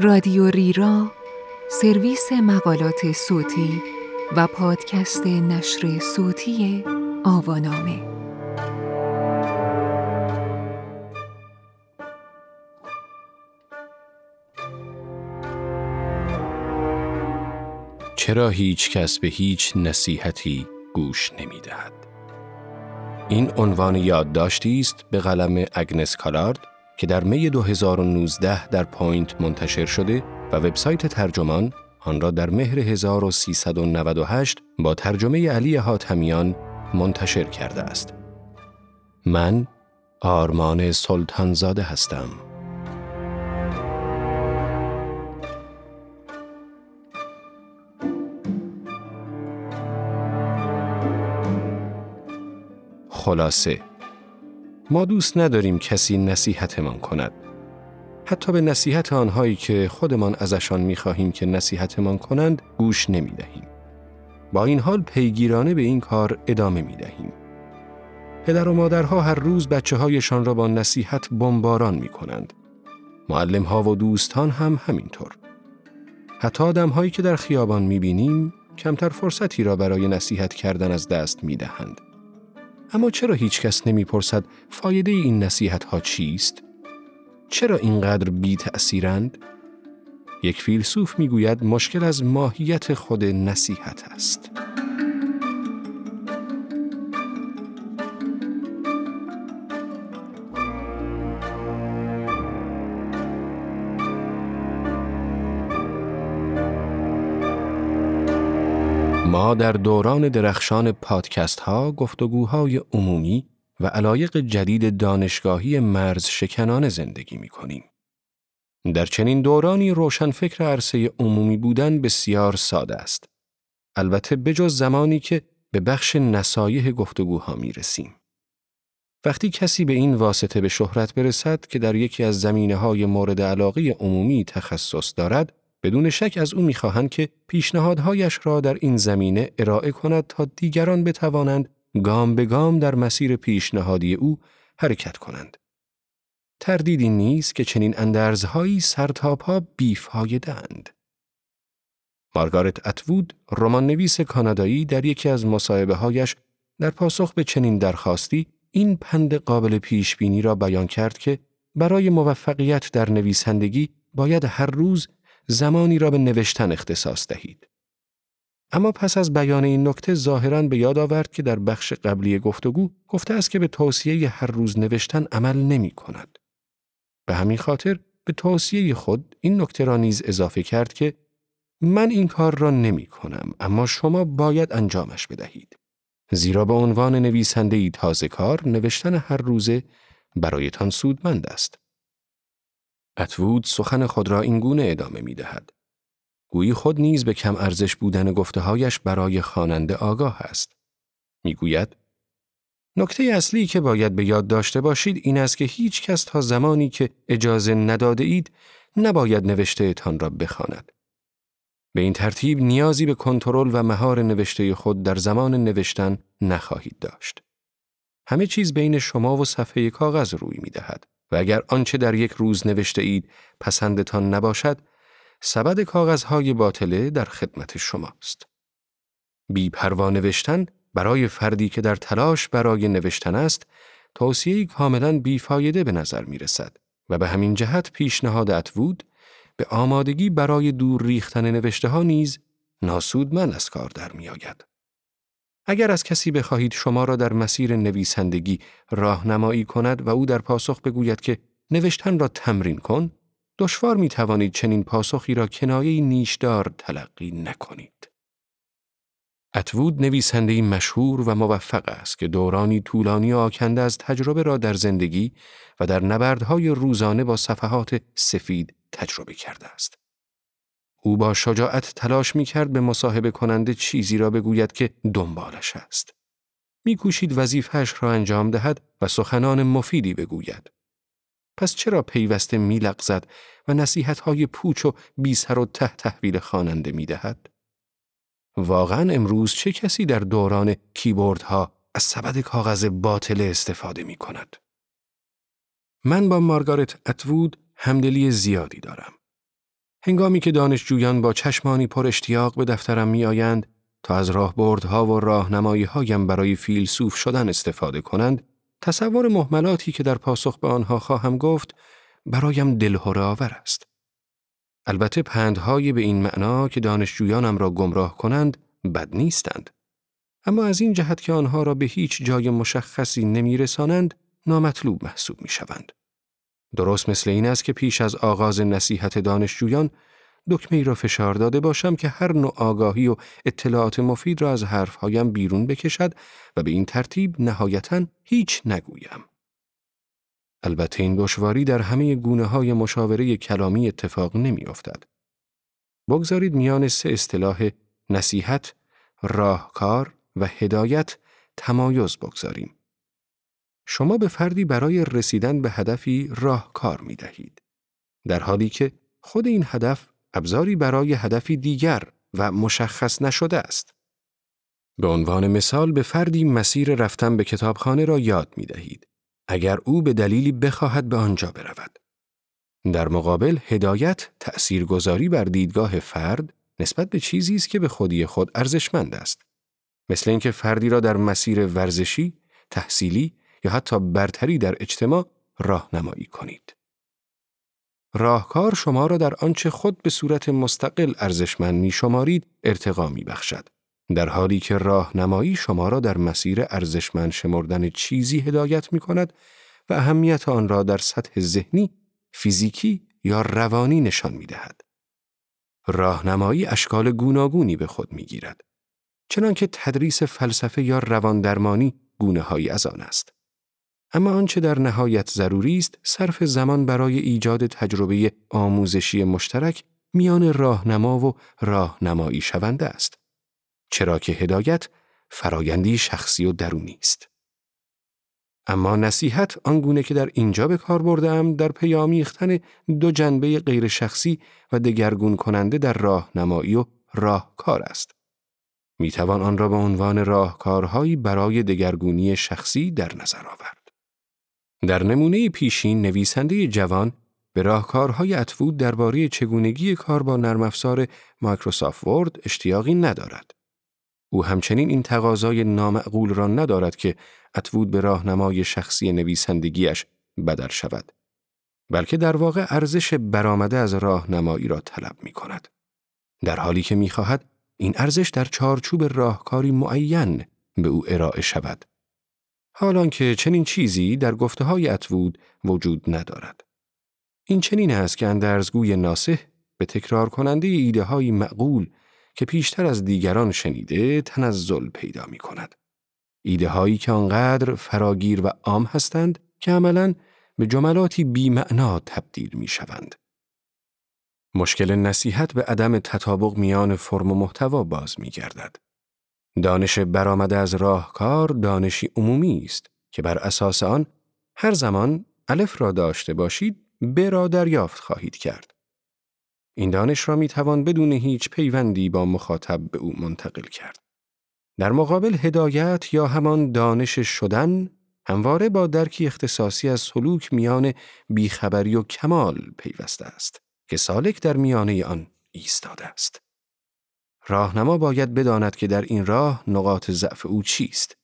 رادیو ریرا سرویس مقالات صوتی و پادکست نشر صوتی آوانامه چرا هیچ کس به هیچ نصیحتی گوش نمی دهد؟ این عنوان یادداشتی است به قلم اگنس کالارد که در می 2019 در پوینت منتشر شده و وبسایت ترجمان آن را در مهر 1398 با ترجمه علی حاتمیان منتشر کرده است. من آرمان سلطانزاده هستم. خلاصه ما دوست نداریم کسی نصیحتمان کند. حتی به نصیحت آنهایی که خودمان ازشان می‌خواهیم که نصیحتمان کنند گوش نمی دهیم. با این حال پیگیرانه به این کار ادامه می دهیم. پدر و مادرها هر روز بچه هایشان را با نصیحت بمباران می کنند. معلم ها و دوستان هم همینطور. حتی آدم هایی که در خیابان می بینیم کمتر فرصتی را برای نصیحت کردن از دست می دهند. اما چرا هیچ کس نمی پرسد فایده این نصیحت ها چیست؟ چرا اینقدر بی تأثیرند؟ یک فیلسوف می گوید مشکل از ماهیت خود نصیحت است. ما در دوران درخشان پادکست ها گفتگوهای عمومی و علایق جدید دانشگاهی مرز شکنانه زندگی می کنیم. در چنین دورانی روشنفکر عرصه عمومی بودن بسیار ساده است. البته بجز زمانی که به بخش نصایح گفتگوها می رسیم. وقتی کسی به این واسطه به شهرت برسد که در یکی از زمینه های مورد علاقه عمومی تخصص دارد، بدون شک از او می‌خواهند که پیشنهادهایش را در این زمینه ارائه کند تا دیگران بتوانند گام به گام در مسیر پیشنهادی او حرکت کنند. تردیدی نیست که چنین اندرزهایی سرتاپا بیفایدند. مارگارت اتوود رمان نویس کانادایی در یکی از مصاحبه هایش در پاسخ به چنین درخواستی این پند قابل پیش بینی را بیان کرد که برای موفقیت در نویسندگی باید هر روز زمانی را به نوشتن اختصاص دهید. اما پس از بیان این نکته ظاهرا به یاد آورد که در بخش قبلی گفتگو گفته است که به توصیه هر روز نوشتن عمل نمی کند. به همین خاطر به توصیه خود این نکته را نیز اضافه کرد که من این کار را نمی کنم اما شما باید انجامش بدهید. زیرا به عنوان نویسنده ای تازه کار نوشتن هر روزه برایتان سودمند است. اتوود سخن خود را اینگونه ادامه می دهد. گویی خود نیز به کم ارزش بودن گفتههایش برای خواننده آگاه است. می‌گوید نکته اصلی که باید به یاد داشته باشید این است که هیچ کس تا زمانی که اجازه نداده اید نباید نوشته تان را بخواند. به این ترتیب نیازی به کنترل و مهار نوشته خود در زمان نوشتن نخواهید داشت. همه چیز بین شما و صفحه کاغذ روی می دهد و اگر آنچه در یک روز نوشته اید پسندتان نباشد سبد کاغذهای باطله در خدمت شماست. بی پروا نوشتن برای فردی که در تلاش برای نوشتن است، توصیه کاملا بیفایده به نظر می رسد و به همین جهت پیشنهاد اتوود به آمادگی برای دور ریختن نوشته ها نیز ناسودمند از کار در می آید. اگر از کسی بخواهید شما را در مسیر نویسندگی راهنمایی کند و او در پاسخ بگوید که نوشتن را تمرین کن، دشوار می توانید چنین پاسخی را کنایه نیشدار تلقی نکنید. اتوود نویسنده مشهور و موفق است که دورانی طولانی آکنده از تجربه را در زندگی و در نبردهای روزانه با صفحات سفید تجربه کرده است. او با شجاعت تلاش می کرد به مصاحبه کننده چیزی را بگوید که دنبالش است. می کوشید وظیفهش را انجام دهد و سخنان مفیدی بگوید. پس چرا پیوسته میلغزد و نصیحتهای پوچ و بی سر و ته تحویل خواننده می دهد؟ واقعا امروز چه کسی در دوران کیبوردها از سبد کاغذ باطل استفاده می کند؟ من با مارگارت اتوود همدلی زیادی دارم. هنگامی که دانشجویان با چشمانی پر اشتیاق به دفترم می آیند تا از راهبردها و راهنمایی هایم برای فیلسوف شدن استفاده کنند، تصور محملاتی که در پاسخ به آنها خواهم گفت برایم دلهوره آور است. البته پندهای به این معنا که دانشجویانم را گمراه کنند بد نیستند. اما از این جهت که آنها را به هیچ جای مشخصی نمیرسانند نامطلوب محسوب می شوند. درست مثل این است که پیش از آغاز نصیحت دانشجویان دکمه ای را فشار داده باشم که هر نوع آگاهی و اطلاعات مفید را از حرفهایم بیرون بکشد و به این ترتیب نهایتا هیچ نگویم. البته این دشواری در همه گونه های مشاوره کلامی اتفاق نمی افتد. بگذارید میان سه اصطلاح نصیحت، راهکار و هدایت تمایز بگذاریم. شما به فردی برای رسیدن به هدفی راهکار می دهید. در حالی که خود این هدف ابزاری برای هدفی دیگر و مشخص نشده است. به عنوان مثال به فردی مسیر رفتن به کتابخانه را یاد می دهید. اگر او به دلیلی بخواهد به آنجا برود. در مقابل هدایت تأثیرگذاری بر دیدگاه فرد نسبت به چیزی است که به خودی خود ارزشمند است. مثل اینکه فردی را در مسیر ورزشی، تحصیلی یا حتی برتری در اجتماع راهنمایی کنید. راهکار شما را در آنچه خود به صورت مستقل ارزشمند می شمارید ارتقا می بخشد. در حالی که راهنمایی شما را در مسیر ارزشمند شمردن چیزی هدایت می کند و اهمیت آن را در سطح ذهنی، فیزیکی یا روانی نشان می دهد. راهنمایی اشکال گوناگونی به خود می گیرد. چنانکه تدریس فلسفه یا رواندرمانی گونه هایی از آن است. اما آنچه در نهایت ضروری است صرف زمان برای ایجاد تجربه آموزشی مشترک میان راهنما و راهنمایی شونده است. چرا که هدایت فرایندی شخصی و درونی است. اما نصیحت آنگونه که در اینجا به کار بردم در پی آمیختن دو جنبه غیر شخصی و دگرگون کننده در راهنمایی و راهکار است. می توان آن را به عنوان راهکارهایی برای دگرگونی شخصی در نظر آورد. در نمونه پیشین نویسنده جوان به راهکارهای اتوود درباره چگونگی کار با نرم افزار مایکروسافت ورد اشتیاقی ندارد. او همچنین این تقاضای نامعقول را ندارد که اتوود به راهنمای شخصی نویسندگیش بدر شود. بلکه در واقع ارزش برآمده از راهنمایی را طلب می کند. در حالی که می خواهد این ارزش در چارچوب راهکاری معین به او ارائه شود. حالان که چنین چیزی در گفته های اتوود وجود ندارد. این چنین است که اندرزگوی ناسه به تکرار کننده ایده های معقول که پیشتر از دیگران شنیده تنزل پیدا می کند. ایده هایی که آنقدر فراگیر و عام هستند که عملاً به جملاتی بیمعنا تبدیل می شوند. مشکل نصیحت به عدم تطابق میان فرم و محتوا باز می گردد. دانش برآمده از راهکار دانشی عمومی است که بر اساس آن هر زمان الف را داشته باشید ب را دریافت خواهید کرد. این دانش را می توان بدون هیچ پیوندی با مخاطب به او منتقل کرد. در مقابل هدایت یا همان دانش شدن همواره با درکی اختصاصی از سلوک میان بیخبری و کمال پیوسته است که سالک در میانه آن ایستاده است. راهنما باید بداند که در این راه نقاط ضعف او چیست.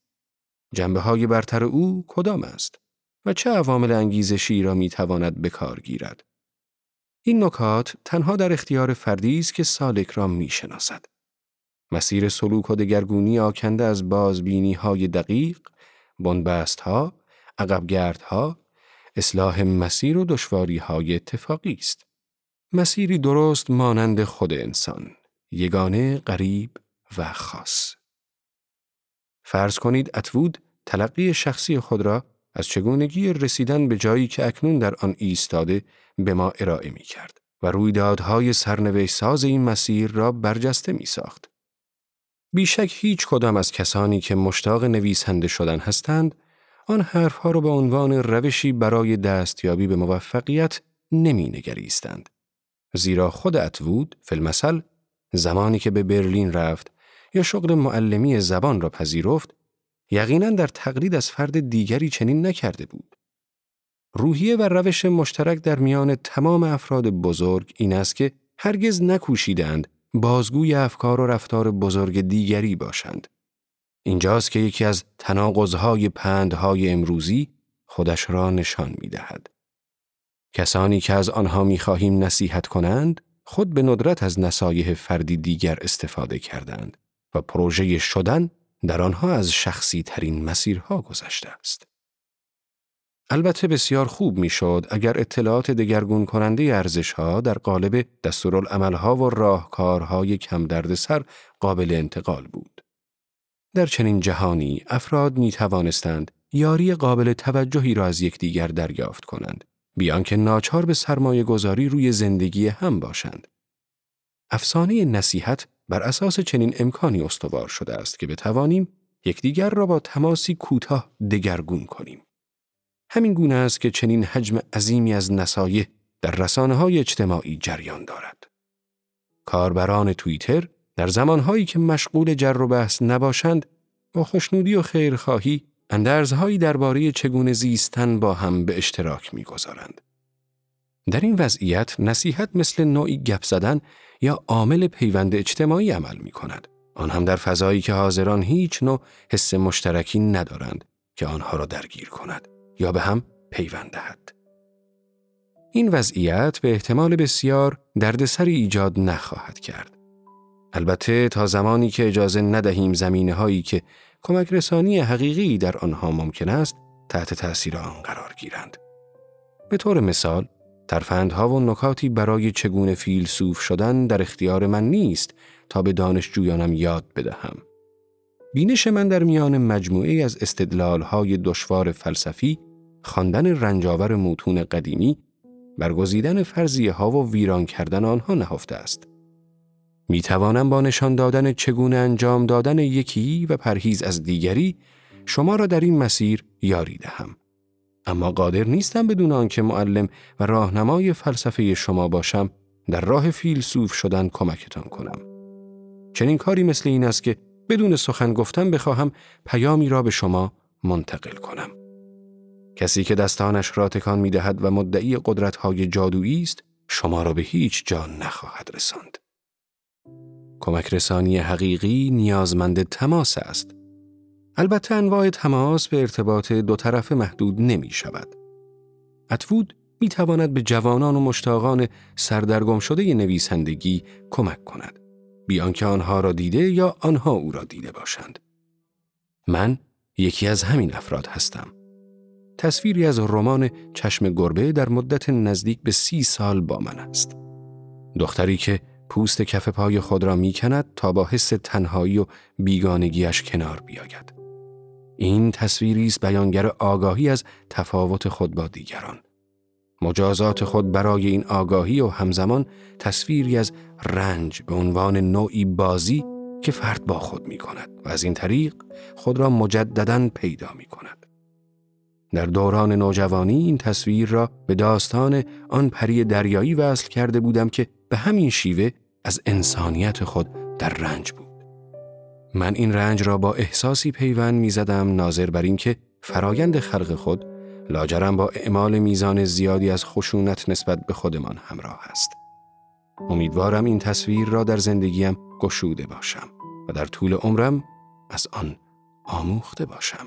جنبه های برتر او کدام است و چه عوامل انگیزشی را می تواند به کار گیرد. این نکات تنها در اختیار فردی است که سالک را می شناسد. مسیر سلوک و دگرگونی آکنده از بازبینی های دقیق، بنبست ها، عقبگرد ها، اصلاح مسیر و دشواری های اتفاقی است. مسیری درست مانند خود انسان، یگانه، غریب و خاص. فرض کنید اتوود تلقی شخصی خود را از چگونگی رسیدن به جایی که اکنون در آن ایستاده به ما ارائه می کرد و رویدادهای سرنوشت ساز این مسیر را برجسته می ساخت. بیشک هیچ کدام از کسانی که مشتاق نویسنده شدن هستند، آن حرفها را به عنوان روشی برای دستیابی به موفقیت نمی نگریستند. زیرا خود اتوود فیلمسل زمانی که به برلین رفت یا شغل معلمی زبان را پذیرفت یقینا در تقلید از فرد دیگری چنین نکرده بود. روحیه و روش مشترک در میان تمام افراد بزرگ این است که هرگز نکوشیدند بازگوی افکار و رفتار بزرگ دیگری باشند. اینجاست که یکی از تناقضهای پندهای امروزی خودش را نشان می دهد. کسانی که از آنها می خواهیم نصیحت کنند، خود به ندرت از نصایح فردی دیگر استفاده کردند و پروژه شدن در آنها از شخصی ترین مسیرها گذشته است. البته بسیار خوب می‌شد اگر اطلاعات دگرگون کننده ارزش ها در قالب دستورالعملها و راهکارهای کم دردسر قابل انتقال بود. در چنین جهانی افراد می توانستند یاری قابل توجهی را از یکدیگر دریافت کنند بیان که ناچار به سرمایه گذاری روی زندگی هم باشند. افسانه نصیحت بر اساس چنین امکانی استوار شده است که بتوانیم یکدیگر را با تماسی کوتاه دگرگون کنیم. همین گونه است که چنین حجم عظیمی از نصایح در رسانه های اجتماعی جریان دارد. کاربران توییتر در زمانهایی که مشغول جر و بحث نباشند با خوشنودی و خیرخواهی اندرزهایی درباره چگونه زیستن با هم به اشتراک می‌گذارند. در این وضعیت نصیحت مثل نوعی گپ زدن یا عامل پیوند اجتماعی عمل می کند. آن هم در فضایی که حاضران هیچ نوع حس مشترکی ندارند که آنها را درگیر کند یا به هم پیوند دهد. این وضعیت به احتمال بسیار دردسری ایجاد نخواهد کرد. البته تا زمانی که اجازه ندهیم زمینه هایی که کمک رسانی حقیقی در آنها ممکن است تحت تأثیر آن قرار گیرند. به طور مثال، ترفندها و نکاتی برای چگونه فیلسوف شدن در اختیار من نیست تا به دانشجویانم یاد بدهم. بینش من در میان مجموعه از استدلالهای دشوار فلسفی، خواندن رنجاور متون قدیمی، برگزیدن فرضیه ها و ویران کردن آنها نهفته است. می توانم با نشان دادن چگونه انجام دادن یکی و پرهیز از دیگری شما را در این مسیر یاری دهم. اما قادر نیستم بدون آنکه معلم و راهنمای فلسفه شما باشم در راه فیلسوف شدن کمکتان کنم. چنین کاری مثل این است که بدون سخن گفتن بخواهم پیامی را به شما منتقل کنم. کسی که دستانش را تکان می دهد و مدعی قدرت‌های جادویی است شما را به هیچ جا نخواهد رساند. کمک رسانی حقیقی نیازمند تماس است. البته انواع تماس به ارتباط دو طرف محدود نمی شود. اتوود می تواند به جوانان و مشتاقان سردرگم شده نویسندگی کمک کند. بیان که آنها را دیده یا آنها او را دیده باشند. من یکی از همین افراد هستم. تصویری از رمان چشم گربه در مدت نزدیک به سی سال با من است. دختری که پوست کف پای خود را می کند تا با حس تنهایی و بیگانگیش کنار بیاید. این تصویری است بیانگر آگاهی از تفاوت خود با دیگران. مجازات خود برای این آگاهی و همزمان تصویری از رنج به عنوان نوعی بازی که فرد با خود می کند و از این طریق خود را مجددا پیدا می کند. در دوران نوجوانی این تصویر را به داستان آن پری دریایی وصل کرده بودم که به همین شیوه از انسانیت خود در رنج بود. من این رنج را با احساسی پیوند می زدم ناظر بر اینکه فرایند خلق خود لاجرم با اعمال میزان زیادی از خشونت نسبت به خودمان همراه است. امیدوارم این تصویر را در زندگیم گشوده باشم و در طول عمرم از آن آموخته باشم.